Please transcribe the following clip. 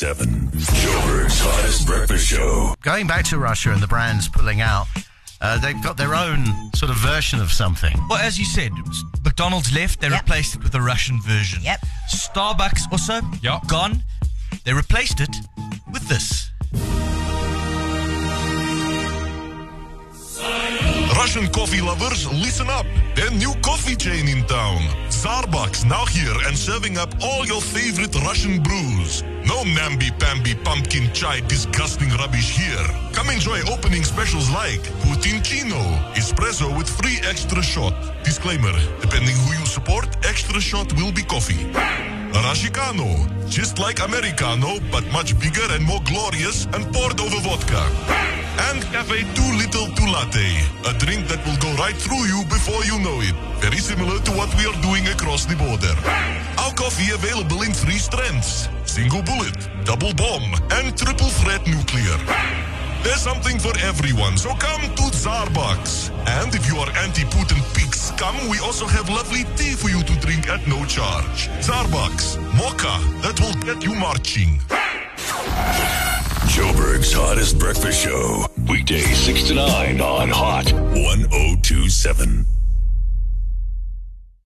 1027. Joburg's hottest breakfast show. Going back to Russia and the brands pulling out, uh, they've got their own sort of version of something. Well, as you said, McDonald's left, they Yep. replaced it with a Russian version. Yep. Starbucks also Yep. gone. They replaced it with this. Russian coffee lovers, listen up. Their new coffee chain in town. Starbucks now here and serving up all your favorite Russian brews. No namby-pamby pumpkin chai disgusting rubbish here. Come enjoy opening specials like Putin Putinchino, espresso with free extra shot. Disclaimer, depending who you support, extra shot will be coffee. Rashicano, just like Americano, but much bigger and more glorious and poured over vodka. And Cafe Too Little Latte, a drink that will go right through you before you know it. Very similar to what we are doing across the border. Our coffee available in three strengths. Single bullet, double bomb, and triple threat nuclear. There's something for everyone, so come to Starbucks. And if you are anti-Putin pig scum, we also have lovely tea for you to drink at no charge. Starbucks, mocha, that will get you marching. Joburg's hottest breakfast show. Weekday 6 to 9 on Hot 1027.